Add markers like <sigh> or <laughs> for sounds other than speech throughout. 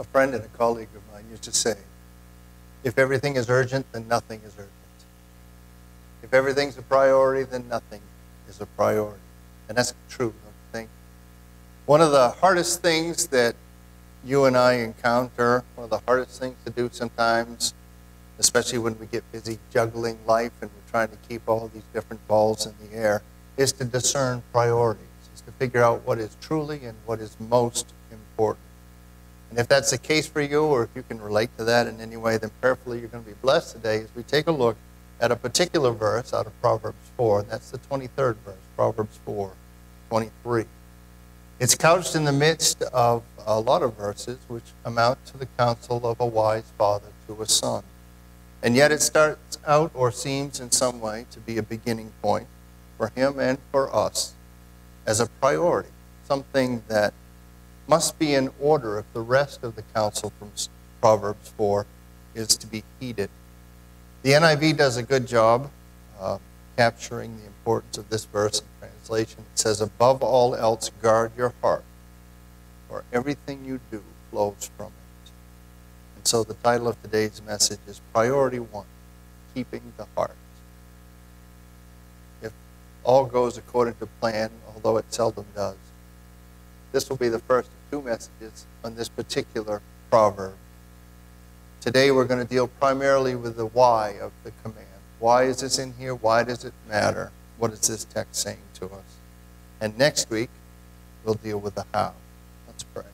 A friend and a colleague of mine used to say, if everything is urgent, then nothing is urgent. If everything's a priority, then nothing is a priority. And that's true, you think? One of the hardest things that you and I encounter, one of the hardest things to do sometimes, especially when we get busy juggling life and we're trying to keep all these different balls in the air, is to discern priorities, is to figure out what is truly and what is most important. And if that's the case for you, or if you can relate to that in any way, then prayerfully you're going to be blessed today as we take a look at a particular verse out of Proverbs 4, and that's the 23rd verse, Proverbs 4, 23. It's couched in the midst of a lot of verses which amount to the counsel of a wise father to a son. And yet it starts out or seems in some way to be a beginning point for him and for us as a priority, something that must be in order if the rest of the counsel from Proverbs 4 is to be heeded. The NIV does a good job uh, capturing the importance of this verse in translation. It says, Above all else, guard your heart, for everything you do flows from it. And so the title of today's message is Priority One Keeping the Heart. If all goes according to plan, although it seldom does, this will be the first two messages on this particular proverb. Today we're going to deal primarily with the why of the command. Why is this in here? Why does it matter? What is this text saying to us? And next week, we'll deal with the how. Let's pray.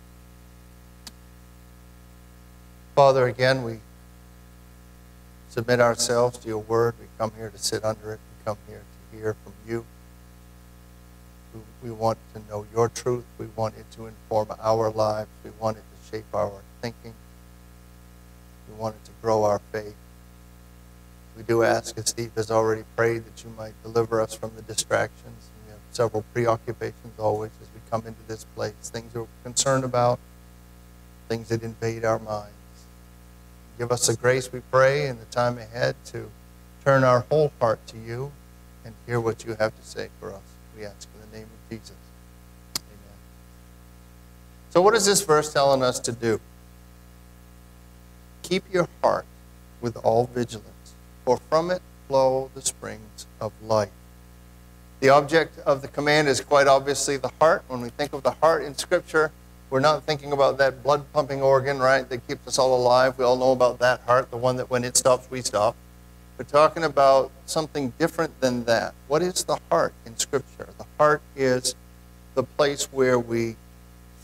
Father, again, we submit ourselves to your word. We come here to sit under it. We come here to hear from you. We want to know your truth. We want it to inform our lives. We want it to shape our thinking. We want it to grow our faith. We do ask, as Steve has already prayed, that you might deliver us from the distractions. We have several preoccupations always as we come into this place, things we're concerned about, things that invade our minds. Give us the grace, we pray, in the time ahead to turn our whole heart to you and hear what you have to say for us. We ask name of Jesus. Amen. So, what is this verse telling us to do? Keep your heart with all vigilance, for from it flow the springs of life. The object of the command is quite obviously the heart. When we think of the heart in Scripture, we're not thinking about that blood pumping organ, right, that keeps us all alive. We all know about that heart, the one that when it stops, we stop. We're talking about something different than that. What is the heart in Scripture? The heart is the place where we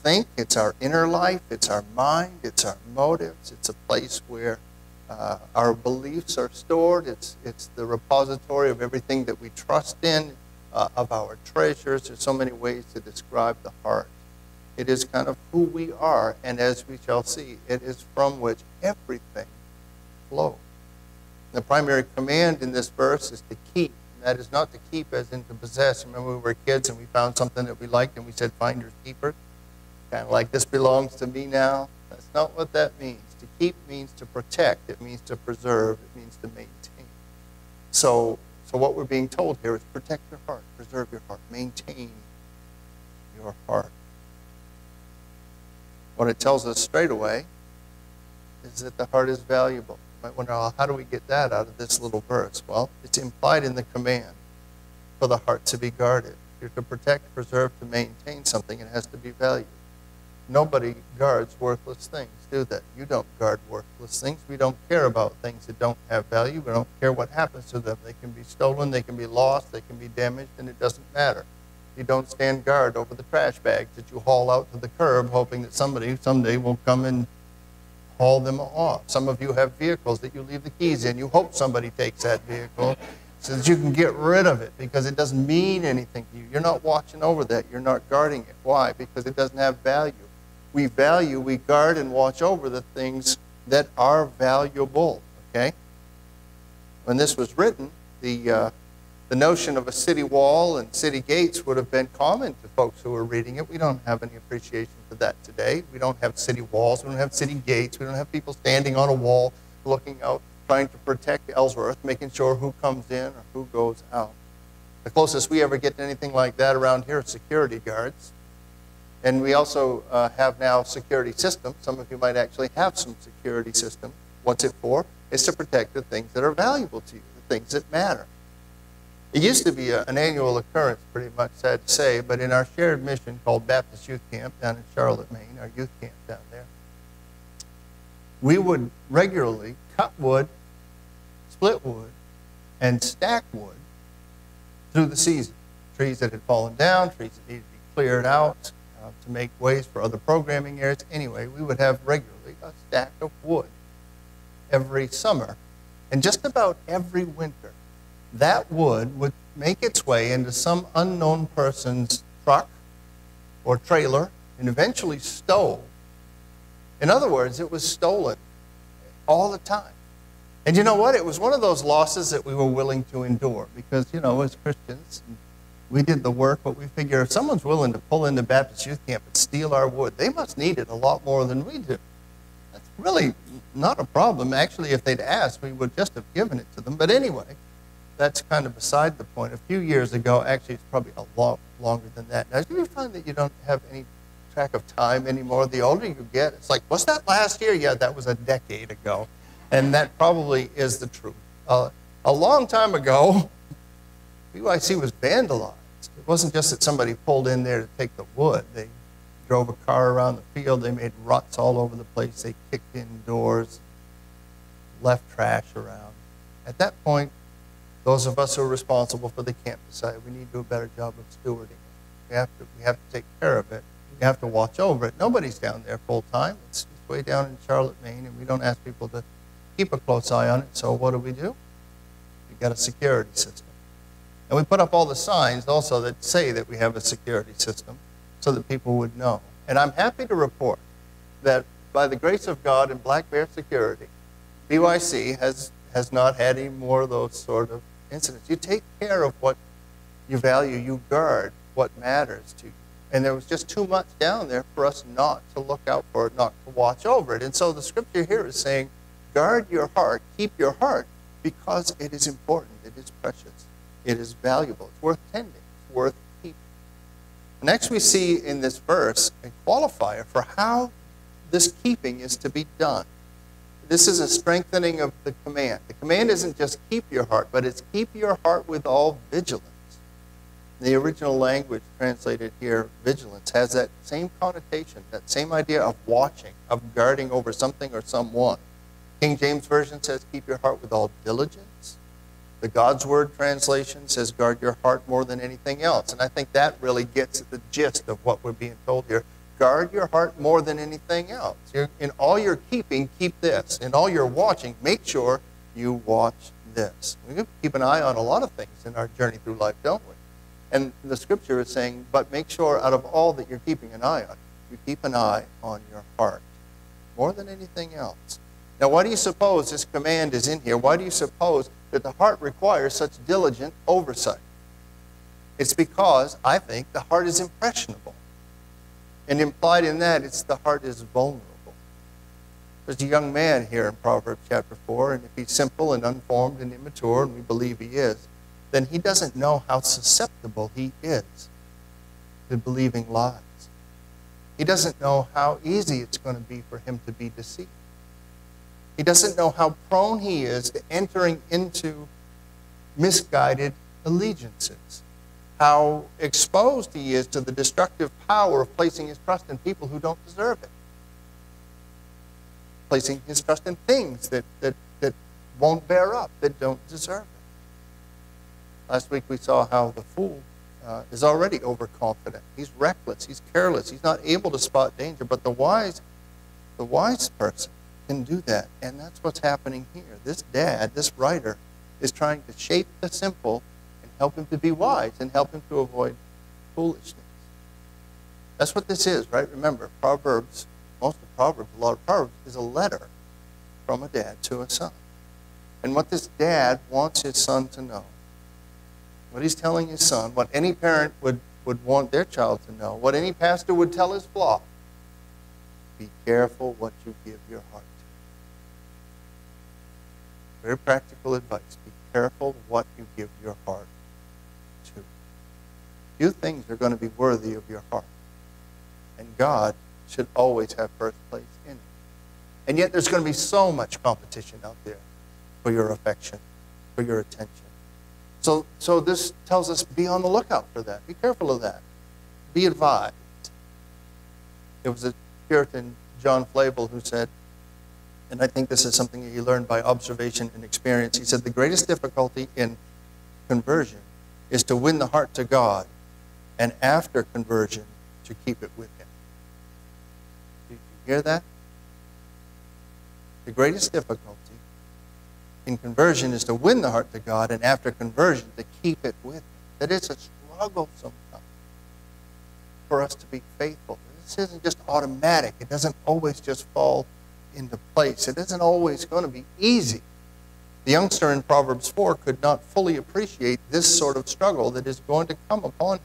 think, it's our inner life, it's our mind, it's our motives, it's a place where uh, our beliefs are stored, it's, it's the repository of everything that we trust in, uh, of our treasures. There's so many ways to describe the heart. It is kind of who we are, and as we shall see, it is from which everything flows. The primary command in this verse is to keep. That is not to keep as in to possess. Remember, we were kids and we found something that we liked and we said, finders keepers kind of like this belongs to me now. That's not what that means. To keep means to protect, it means to preserve, it means to maintain. So, so what we're being told here is protect your heart, preserve your heart, maintain your heart. What it tells us straight away is that the heart is valuable. Might wonder, well, how do we get that out of this little verse? Well, it's implied in the command for the heart to be guarded. You're to protect, preserve, to maintain something, it has to be valued. Nobody guards worthless things, do they? You don't guard worthless things. We don't care about things that don't have value. We don't care what happens to them. They can be stolen, they can be lost, they can be damaged, and it doesn't matter. You don't stand guard over the trash bags that you haul out to the curb, hoping that somebody someday will come and haul them off. Some of you have vehicles that you leave the keys in. You hope somebody takes that vehicle so that you can get rid of it because it doesn't mean anything to you. You're not watching over that. You're not guarding it. Why? Because it doesn't have value we value, we guard and watch over the things that are valuable. Okay? When this was written, the, uh, the notion of a city wall and city gates would have been common to folks who were reading it. We don't have any appreciation for that today. We don't have city walls, we don't have city gates, we don't have people standing on a wall looking out, trying to protect Ellsworth, making sure who comes in or who goes out. The closest we ever get to anything like that around here is security guards And we also uh, have now security systems. Some of you might actually have some security system. What's it for? It's to protect the things that are valuable to you, the things that matter. It used to be a, an annual occurrence, pretty much sad to say, but in our shared mission called Baptist Youth Camp down in Charlotte, Maine, our youth camp down there, we would regularly cut wood, split wood, and stack wood through the season. Trees that had fallen down, trees that needed to be cleared out uh, to make ways for other programming areas. Anyway, we would have regularly a stack of wood every summer. And just about every winter, that wood would make its way into some unknown person's truck or trailer and eventually stole. In other words, it was stolen all the time. And you know what? It was one of those losses that we were willing to endure because, you know, as Christians, we did the work, but we figure if someone's willing to pull into Baptist Youth Camp and steal our wood, they must need it a lot more than we do. That's really not a problem. Actually, if they'd asked, we would just have given it to them. But anyway, that's kind of beside the point. A few years ago, actually, it's probably a lot longer than that. Now, do you find that you don't have any track of time anymore? The older you get, it's like, was that last year? Yeah, that was a decade ago. And that probably is the truth. Uh, a long time ago, <laughs> BYC was vandalized. It wasn't just that somebody pulled in there to take the wood. They drove a car around the field. They made ruts all over the place. They kicked in doors, left trash around. At that point, those of us who are responsible for the camp decided we need to do a better job of stewarding it. We have to, we have to take care of it. We have to watch over it. Nobody's down there full time. It's, it's way down in Charlotte, Maine, and we don't ask people to keep a close eye on it. So what do we do? We got a security system. And we put up all the signs also that say that we have a security system so that people would know. And I'm happy to report that by the grace of God and Black Bear Security, BYC has, has not had any more of those sort of incidents. You take care of what you value, you guard what matters to you. And there was just too much down there for us not to look out for it, not to watch over it. And so the scripture here is saying, guard your heart, keep your heart, because it is important, it is precious, it is valuable, it's worth tending, it's worth keeping. Next, we see in this verse a qualifier for how this keeping is to be done. This is a strengthening of the command. The command isn't just keep your heart, but it's keep your heart with all vigilance. The original language translated here, vigilance, has that same connotation, that same idea of watching, of guarding over something or someone. King James Version says, keep your heart with all diligence. The God's Word translation says, guard your heart more than anything else. And I think that really gets at the gist of what we're being told here guard your heart more than anything else. In all your keeping, keep this. In all your watching, make sure you watch this. We keep an eye on a lot of things in our journey through life, don't we? And the scripture is saying, but make sure out of all that you're keeping an eye on, you keep an eye on your heart more than anything else. Now, why do you suppose this command is in here? Why do you suppose that the heart requires such diligent oversight? It's because I think the heart is impressionable. And implied in that, it's the heart is vulnerable. There's a young man here in Proverbs chapter 4, and if he's simple and unformed and immature, and we believe he is, then he doesn't know how susceptible he is to believing lies. He doesn't know how easy it's going to be for him to be deceived. He doesn't know how prone he is to entering into misguided allegiances how exposed he is to the destructive power of placing his trust in people who don't deserve it. Placing his trust in things that, that, that won't bear up, that don't deserve it. Last week we saw how the fool uh, is already overconfident. He's reckless. He's careless. He's not able to spot danger. But the wise, the wise person can do that, and that's what's happening here. This dad, this writer, is trying to shape the simple help him to be wise, and help him to avoid foolishness. That's what this is, right? Remember, Proverbs, most of Proverbs, a lot of Proverbs, is a letter from a dad to a son. And what this dad wants his son to know, what he's telling his son, what any parent would, would want their child to know, what any pastor would tell his flock, be careful what you give your heart to. Very practical advice. Be careful what you give your heart Few things are going to be worthy of your heart. And God should always have first place in it. And yet there's going to be so much competition out there for your affection, for your attention. So, so this tells us be on the lookout for that. Be careful of that. Be advised. It was a Puritan, John Flavel, who said, and I think this is something that he learned by observation and experience. He said, The greatest difficulty in conversion is to win the heart to God, and after conversion, to keep it with Him. Did you hear that? The greatest difficulty in conversion is to win the heart to God, and after conversion, to keep it with Him. That it's a struggle sometimes for us to be faithful. This isn't just automatic, it doesn't always just fall into place. It isn't always going to be easy. The youngster in Proverbs 4 could not fully appreciate this sort of struggle that is going to come upon him.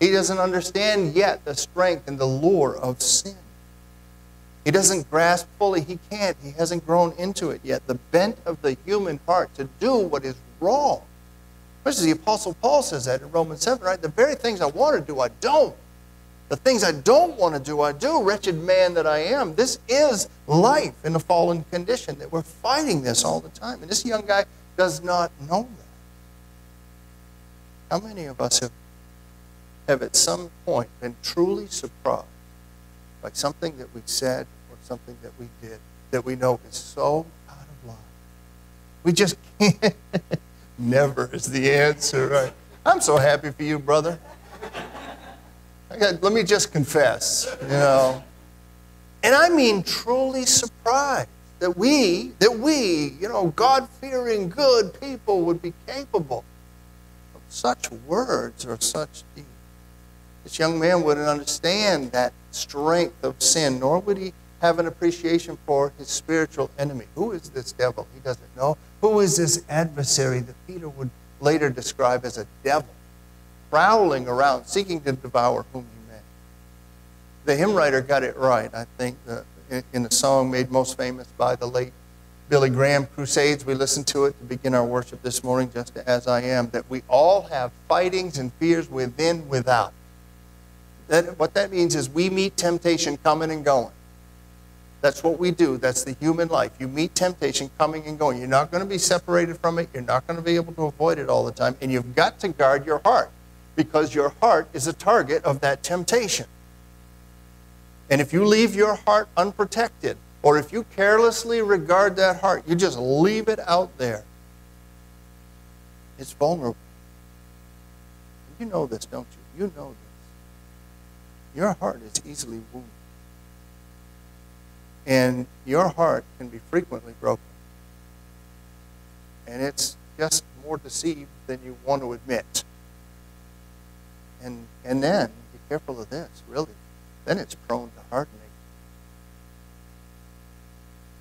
He doesn't understand yet the strength and the lure of sin. He doesn't grasp fully. He can't. He hasn't grown into it yet. The bent of the human heart to do what is wrong. Especially the Apostle Paul says that in Romans 7, right? The very things I want to do, I don't. The things I don't want to do, I do. Wretched man that I am. This is life in a fallen condition, that we're fighting this all the time. And this young guy does not know that. How many of us have, have at some point been truly surprised by something that we said or something that we did that we know is so out of line? We just <laughs> can't. Never is the answer, right? I'm so happy for you, brother. Got, let me just confess, you know. And I mean truly surprised that we, that we, you know, God fearing good people would be capable of such words or such deeds. This young man wouldn't understand that strength of sin, nor would he have an appreciation for his spiritual enemy. Who is this devil? He doesn't know. Who is this adversary that Peter would later describe as a devil? prowling around, seeking to devour whom he may. The hymn writer got it right, I think, in the song made most famous by the late Billy Graham, Crusades. We listened to it to begin our worship this morning, just as I am, that we all have fightings and fears within, without. That, what that means is we meet temptation coming and going. That's what we do. That's the human life. You meet temptation coming and going. You're not going to be separated from it. You're not going to be able to avoid it all the time. And you've got to guard your heart because your heart is a target of that temptation. And if you leave your heart unprotected, or if you carelessly regard that heart, you just leave it out there, it's vulnerable. You know this, don't you? You know this. Your heart is easily wounded. And your heart can be frequently broken. And it's just more deceived than you want to admit. And, and then, be careful of this, really. Then it's prone to hardening.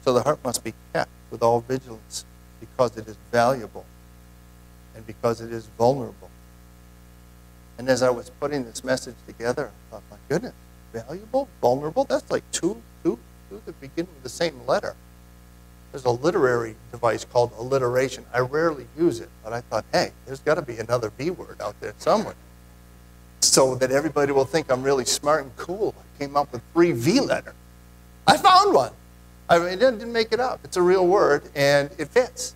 So the heart must be kept with all vigilance because it is valuable and because it is vulnerable. And as I was putting this message together, I thought, my goodness, valuable, vulnerable? That's like two, two, two that begin with the same letter. There's a literary device called alliteration. I rarely use it, but I thought, hey, there's got to be another V word out there somewhere so that everybody will think I'm really smart and cool. I came up with three V letter. I found one. I mean, I didn't make it up. It's a real word, and it fits.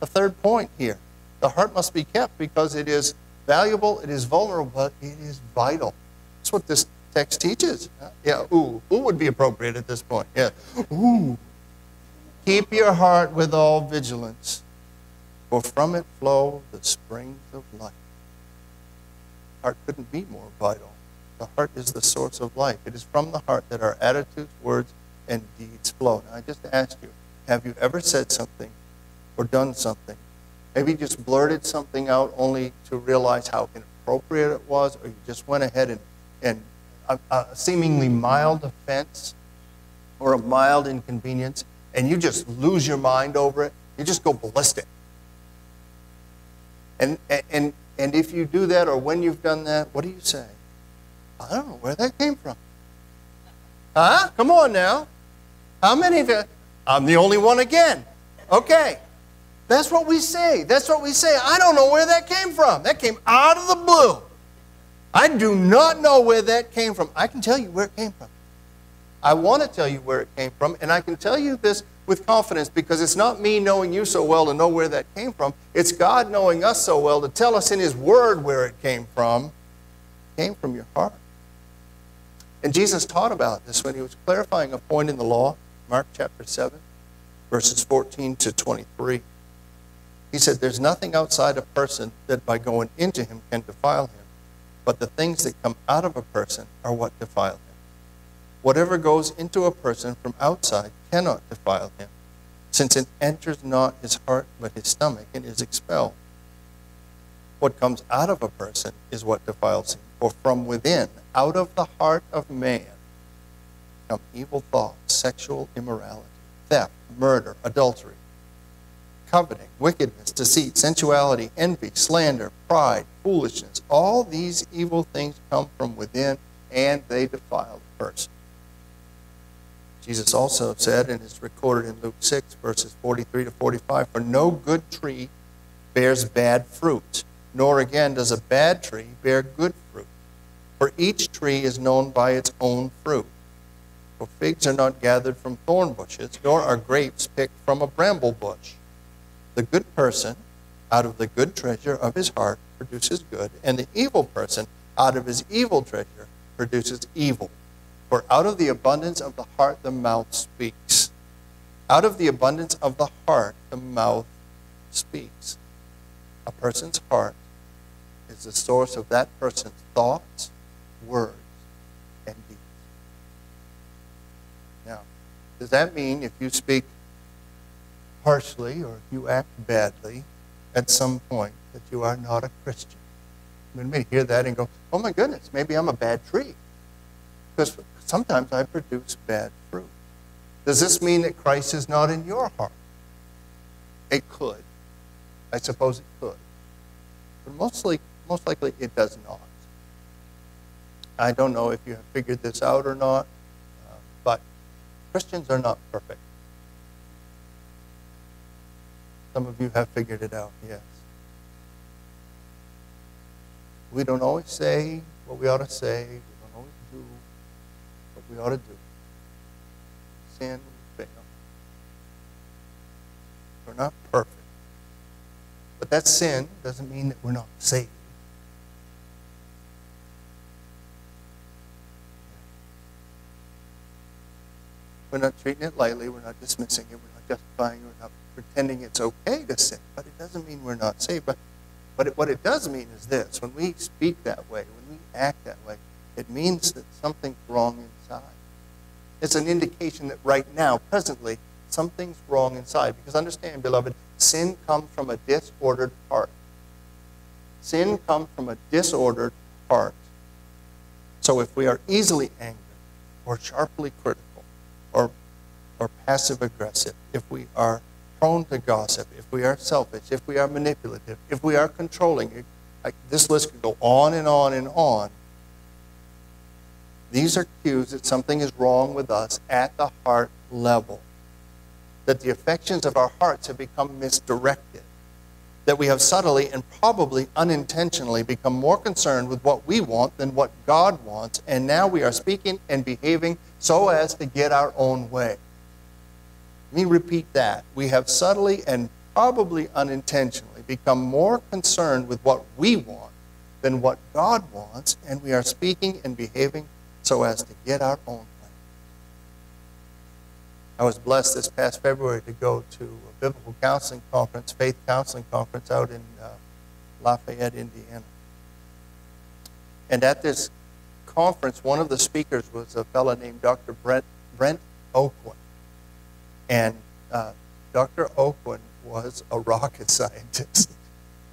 The third point here the heart must be kept because it is valuable, it is vulnerable, but it is vital. That's what this text teaches. Yeah, ooh. Ooh would be appropriate at this point. Yeah. Ooh. Keep your heart with all vigilance, for from it flow the springs of life heart couldn't be more vital. The heart is the source of life. It is from the heart that our attitudes, words, and deeds flow. Now, I just ask you, have you ever said something or done something? Maybe you just blurted something out only to realize how inappropriate it was, or you just went ahead and, and a, a seemingly mild offense or a mild inconvenience, and you just lose your mind over it. You just go ballistic. And, and, and if you do that or when you've done that, what do you say? I don't know where that came from. Huh? Come on now. How many of you? I'm the only one again. Okay. That's what we say. That's what we say. I don't know where that came from. That came out of the blue. I do not know where that came from. I can tell you where it came from. I want to tell you where it came from, and I can tell you this with confidence because it's not me knowing you so well to know where that came from. It's God knowing us so well to tell us in His Word where it came from. It came from your heart. And Jesus taught about this when He was clarifying a point in the law, Mark chapter 7, verses 14 to 23. He said, There's nothing outside a person that by going into him can defile him, but the things that come out of a person are what defile him. Whatever goes into a person from outside cannot defile him, since it enters not his heart but his stomach and is expelled. What comes out of a person is what defiles him. For from within, out of the heart of man, come evil thoughts, sexual immorality, theft, murder, adultery coveting, wickedness, deceit, sensuality, envy, slander, pride, foolishness. All these evil things come from within and they defile the person. Jesus also said, and it's recorded in Luke 6, verses 43 to 45 For no good tree bears bad fruit, nor again does a bad tree bear good fruit. For each tree is known by its own fruit. For figs are not gathered from thorn bushes, nor are grapes picked from a bramble bush. The good person, out of the good treasure of his heart, produces good, and the evil person, out of his evil treasure, produces evil. For out of the abundance of the heart, the mouth speaks. Out of the abundance of the heart, the mouth speaks. A person's heart is the source of that person's thoughts, words, and deeds. Now, does that mean if you speak harshly or if you act badly at some point that you are not a Christian. We may hear that and go, oh my goodness, maybe I'm a bad tree. Because sometimes I produce bad fruit. Does this mean that Christ is not in your heart? It could. I suppose it could. But mostly, most likely it does not. I don't know if you have figured this out or not, uh, but Christians are not perfect. Some of you have figured it out, yes. We don't always say what we ought to say. We don't always do what we ought to do. Sin, fail. We're not perfect. But that sin doesn't mean that we're not saved. We're not treating it lightly. We're not dismissing it. We're not justifying it. We're not pretending it's okay to sin, but it doesn't mean we're not saved. But, but it, what it does mean is this when we speak that way, when we act that way, it means that something's wrong inside. It's an indication that right now, presently, something's wrong inside. Because understand, beloved, sin comes from a disordered heart. Sin comes from a disordered heart. So if we are easily angered, or sharply critical, or passive aggressive, if we are prone to gossip, if we are selfish, if we are manipulative, if we are controlling, like this list could go on and on and on. These are cues that something is wrong with us at the heart level. That the affections of our hearts have become misdirected. That we have subtly and probably unintentionally become more concerned with what we want than what God wants, and now we are speaking and behaving so as to get our own way. Let me repeat that. We have subtly and probably unintentionally become more concerned with what we want than what God wants, and we are speaking and behaving so as to get our own way. I was blessed this past February to go to a biblical counseling conference, faith counseling conference out in uh, Lafayette, Indiana. And at this conference, one of the speakers was a fellow named Dr. Brent, Brent Oakwood. And uh, Dr. Oakwood was a rocket <laughs> scientist.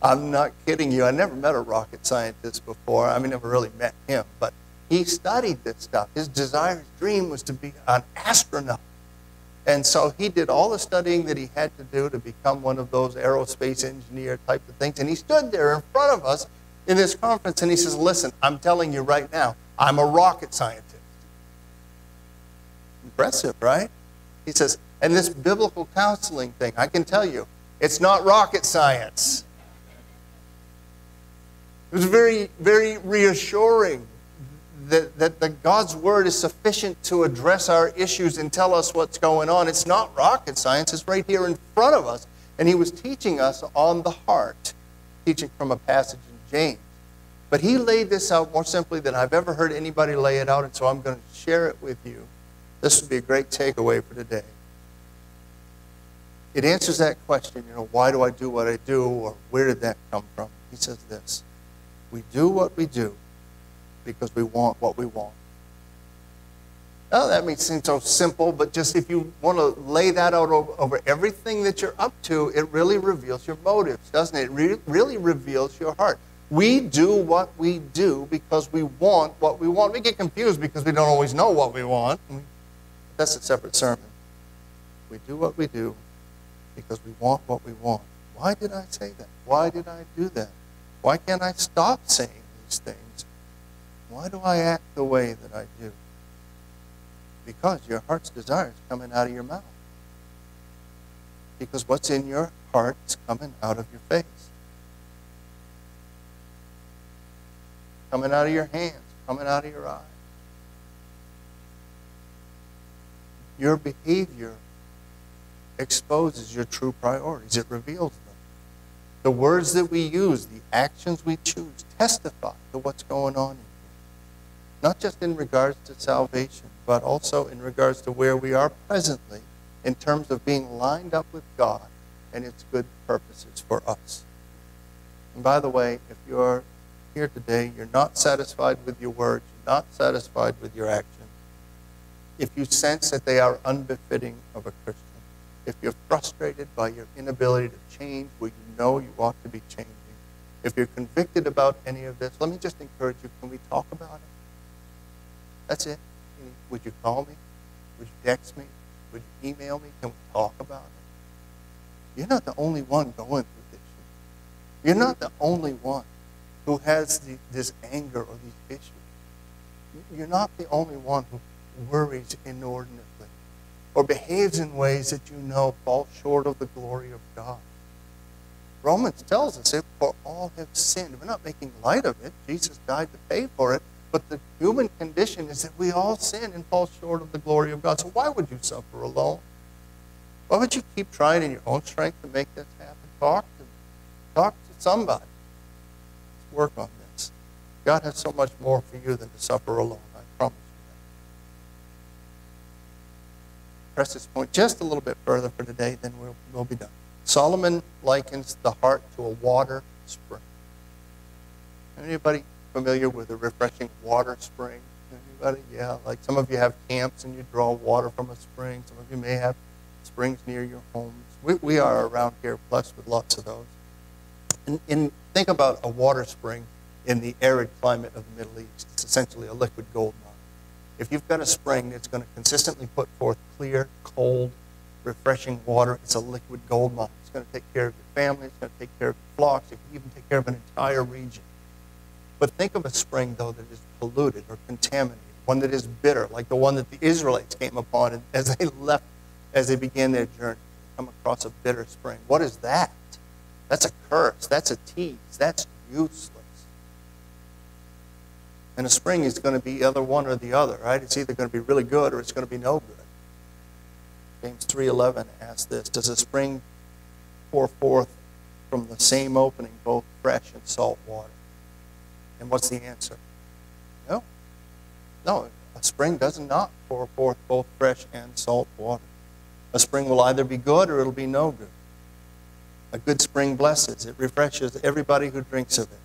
I'm not kidding you. I never met a rocket scientist before. I mean, never really met him, but he studied this stuff. His desire, his dream was to be an astronaut. And so he did all the studying that he had to do to become one of those aerospace engineer type of things. And he stood there in front of us in this conference and he says, Listen, I'm telling you right now, I'm a rocket scientist. Impressive, right? He says, and this biblical counseling thing, I can tell you, it's not rocket science. It was very, very reassuring that, that the God's Word is sufficient to address our issues and tell us what's going on. It's not rocket science, it's right here in front of us. And he was teaching us on the heart, teaching from a passage in James. But he laid this out more simply than I've ever heard anybody lay it out, and so I'm going to share it with you. This would be a great takeaway for today. It answers that question, you know, why do I do what I do, or where did that come from? He says this We do what we do because we want what we want. Oh, that may seem so simple, but just if you want to lay that out over, over, everything that you're up to, it really reveals your motives, doesn't it? It re- really reveals your heart. We do what we do because we want what we want. We get confused because we don't always know what we want. That's a separate sermon. We do what we do because we want what we want. Why did I say that? Why did I do that? Why can't I stop saying these things? Why do I act the way that I do? Because your heart's desire is coming out of your mouth. Because what's in your heart is coming out of your face. Coming out of your hands, coming out of your eyes. Your behavior exposes your true priorities, it reveals them. The words that we use, the actions we choose, testify to what's going on in here. Not just in regards to salvation, but also in regards to where we are presently in terms of being lined up with God and its good purposes for us. And by the way, if you're here today, you're not satisfied with your words, you're not satisfied with your actions, if you sense that they are unbefitting of a Christian, if you're frustrated by your inability to change where you know you ought to be changing, if you're convicted about any of this, let me just encourage you can we talk about it? That's it. Would you call me? Would you text me? Would you email me? Can we talk about it? You're not the only one going through this. You're not the only one who has the, this anger or these issues. You're not the only one who worries inordinately or behaves in ways that you know fall short of the glory of God. Romans tells us if for all have sinned. We're not making light of it. Jesus died to pay for it. But the human condition is that we all sin and fall short of the glory of God. So why would you suffer alone? Why would you keep trying in your own strength to make this happen? Talk to, talk to somebody. Let's work on this. God has so much more for you than to suffer alone. I promise you that. Press this point just a little bit further for today, then we'll, we'll be done. Solomon likens the heart to a water spring. Anybody familiar with a refreshing water spring? Anybody? Yeah, like some of you have camps and you draw water from a spring. Some of you may have springs near your homes. We, we are around here blessed with lots of those. And, and think about a water spring in the arid climate of the Middle East. It's essentially a liquid gold mine. If you've got a spring that's going to consistently put forth clear, cold, refreshing water, it's a liquid gold mine. It's going to take care of your family. It's going to take care of your flocks. It can even take care of an entire region. But think of a spring, though, that is polluted or contaminated, one that is bitter, like the one that the Israelites came upon as they <laughs> left, as they began their journey. Come across a bitter spring. What is that? That's a curse. That's a tease. That's useless. And a spring is going to be either one or the other, right? It's either going to be really good or it's going to be no good. James 3.11 asks this, Does a spring pour forth from the same opening both fresh and salt water? And what's the answer? No. No, a spring does not pour forth both fresh and salt water. A spring will either be good or it'll be no good. A good spring blesses, it refreshes everybody who drinks of it.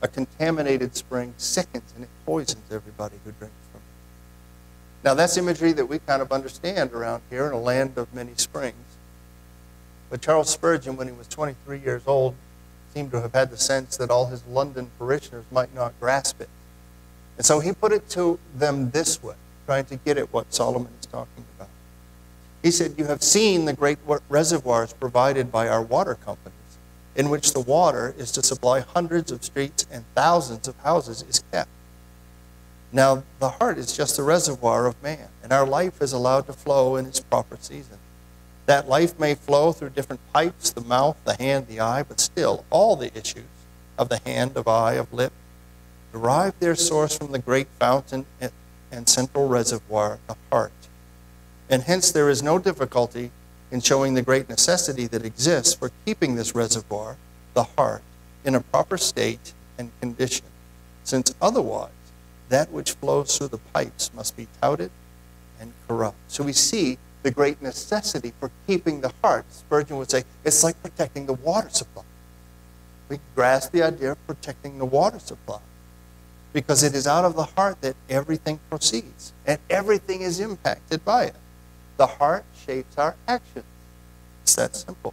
A contaminated spring sickens and it poisons everybody who drinks from it. Now, that's imagery that we kind of understand around here in a land of many springs. But Charles Spurgeon, when he was 23 years old, seemed to have had the sense that all his London parishioners might not grasp it. And so he put it to them this way, trying to get at what Solomon is talking about. He said, You have seen the great reservoirs provided by our water companies, in which the water is to supply hundreds of streets and thousands of houses is kept. Now, the heart is just the reservoir of man, and our life is allowed to flow in its proper season. That life may flow through different pipes the mouth, the hand, the eye, but still, all the issues of the hand, of eye, of lip, derive their source from the great fountain and central reservoir, the heart. And hence there is no difficulty in showing the great necessity that exists for keeping this reservoir, the heart, in a proper state and condition, since otherwise that which flows through the pipes must be touted and corrupt. So we see the great necessity for keeping the heart. Spurgeon would say it's like protecting the water supply. We grasp the idea of protecting the water supply because it is out of the heart that everything proceeds and everything is impacted by it. The heart shapes our actions. It's that simple.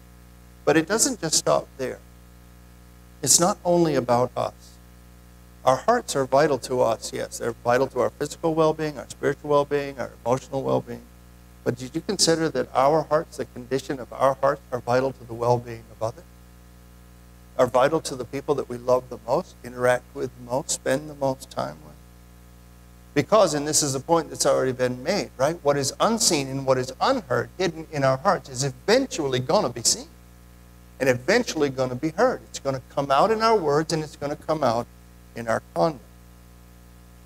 But it doesn't just stop there. It's not only about us. Our hearts are vital to us, yes. They're vital to our physical well being, our spiritual well being, our emotional well being. But did you consider that our hearts, the condition of our hearts, are vital to the well being of others? Are vital to the people that we love the most, interact with the most, spend the most time with? Because, and this is a point that's already been made, right? What is unseen and what is unheard, hidden in our hearts, is eventually going to be seen and eventually going to be heard. It's going to come out in our words and it's going to come out in our conduct.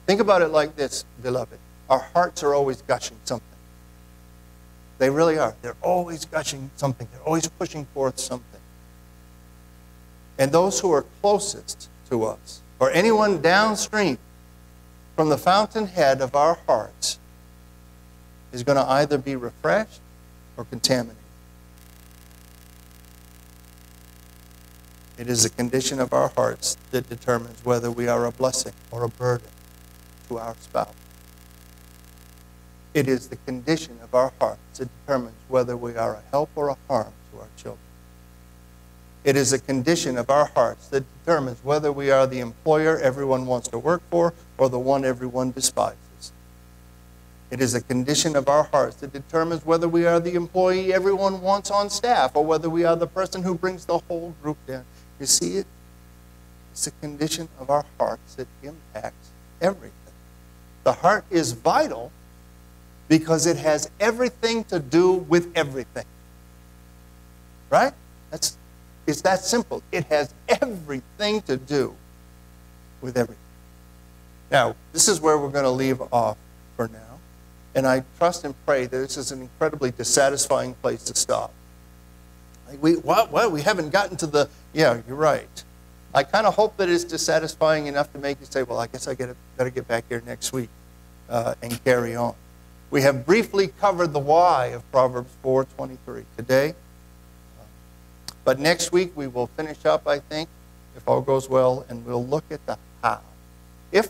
Think about it like this, beloved. Our hearts are always gushing something. They really are. They're always gushing something, they're always pushing forth something. And those who are closest to us, or anyone downstream, from the fountainhead of our hearts is going to either be refreshed or contaminated. It is the condition of our hearts that determines whether we are a blessing or a burden to our spouse. It is the condition of our hearts that determines whether we are a help or a harm to our children. It is a condition of our hearts that determines whether we are the employer everyone wants to work for or the one everyone despises. It is a condition of our hearts that determines whether we are the employee everyone wants on staff or whether we are the person who brings the whole group down. You see it? It's a condition of our hearts that impacts everything. The heart is vital because it has everything to do with everything. Right? That's it's that simple. It has everything to do with everything. Now, this is where we're going to leave off for now. And I trust and pray that this is an incredibly dissatisfying place to stop. we, what, what? We haven't gotten to the, yeah, you're right. I kind of hope that it's dissatisfying enough to make you say, well, I guess I gotta, better get back here next week uh, and carry on. We have briefly covered the why of Proverbs 4.23. Today, but next week we will finish up, I think, if all goes well, and we'll look at the how. If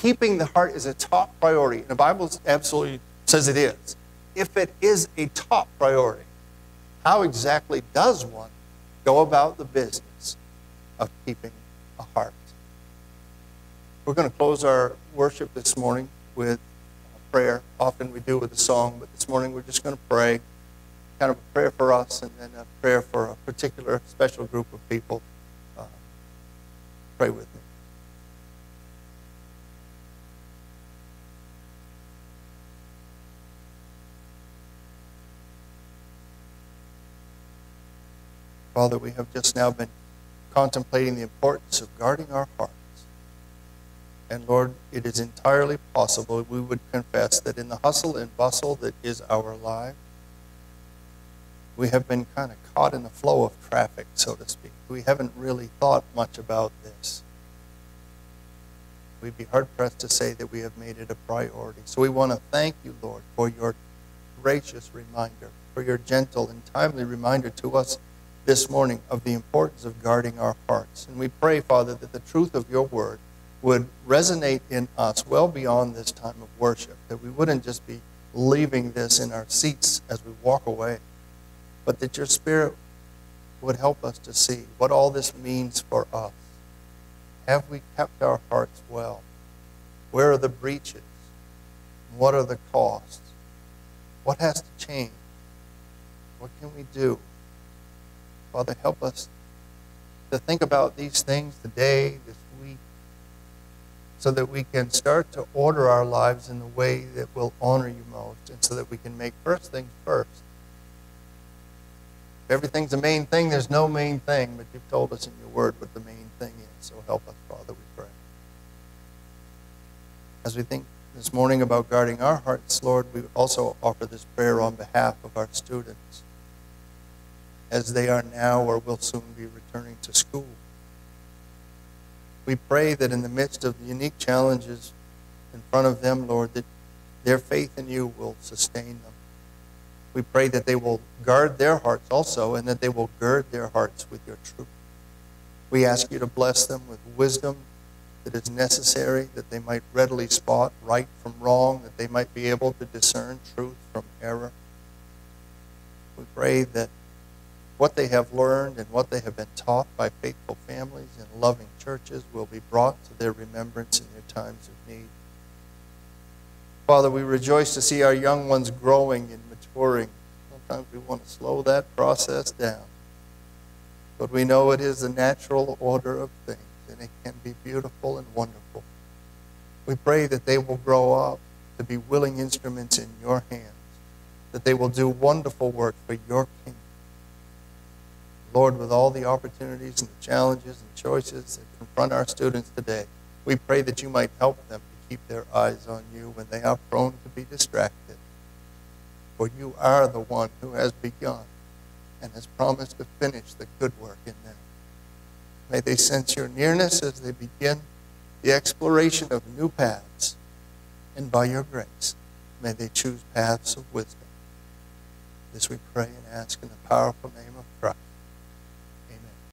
keeping the heart is a top priority, and the Bible absolutely says it is, if it is a top priority, how exactly does one go about the business of keeping a heart? We're going to close our worship this morning with prayer. Often we do with a song, but this morning we're just going to pray kind of a prayer for us and then a prayer for a particular special group of people. Uh, pray with me. Father, we have just now been contemplating the importance of guarding our hearts. And Lord, it is entirely possible we would confess that in the hustle and bustle that is our life, we have been kind of caught in the flow of traffic, so to speak. We haven't really thought much about this. We'd be hard pressed to say that we have made it a priority. So we want to thank you, Lord, for your gracious reminder, for your gentle and timely reminder to us this morning of the importance of guarding our hearts. And we pray, Father, that the truth of your word would resonate in us well beyond this time of worship, that we wouldn't just be leaving this in our seats as we walk away, but that your Spirit would help us to see what all this means for us. Have we kept our hearts well? Where are the breaches? What are the costs? What has to change? What can we do? Father, help us to think about these things today, this week, so that we can start to order our lives in the way that will honor you most, and so that we can make first things first If everything's the main thing, there's no main thing, but you've told us in your word what the main thing is. So help us, Father, we pray. As we think this morning about guarding our hearts, Lord, we also offer this prayer on behalf of our students as they are now or will soon be returning to school. We pray that in the midst of the unique challenges in front of them, Lord, that their faith in you will sustain them. We pray that they will guard their hearts also and that they will gird their hearts with your truth. We ask you to bless them with wisdom that is necessary, that they might readily spot right from wrong, that they might be able to discern truth from error. We pray that what they have learned and what they have been taught by faithful families and loving churches will be brought to their remembrance in their times of need. Father, we rejoice to see our young ones growing and maturing. Sometimes we want to slow that process down. But we know it is the natural order of things, and it can be beautiful and wonderful. We pray that they will grow up to be willing instruments in your hands, that they will do wonderful work for your kingdom Lord, with all the opportunities and the challenges and choices that confront our students today, we pray that you might help them keep their eyes on you when they are prone to be distracted. For you are the one who has begun and has promised to finish the good work in them. May they sense your nearness as they begin the exploration of new paths. And by your grace, may they choose paths of wisdom. This we pray and ask in the powerful name of.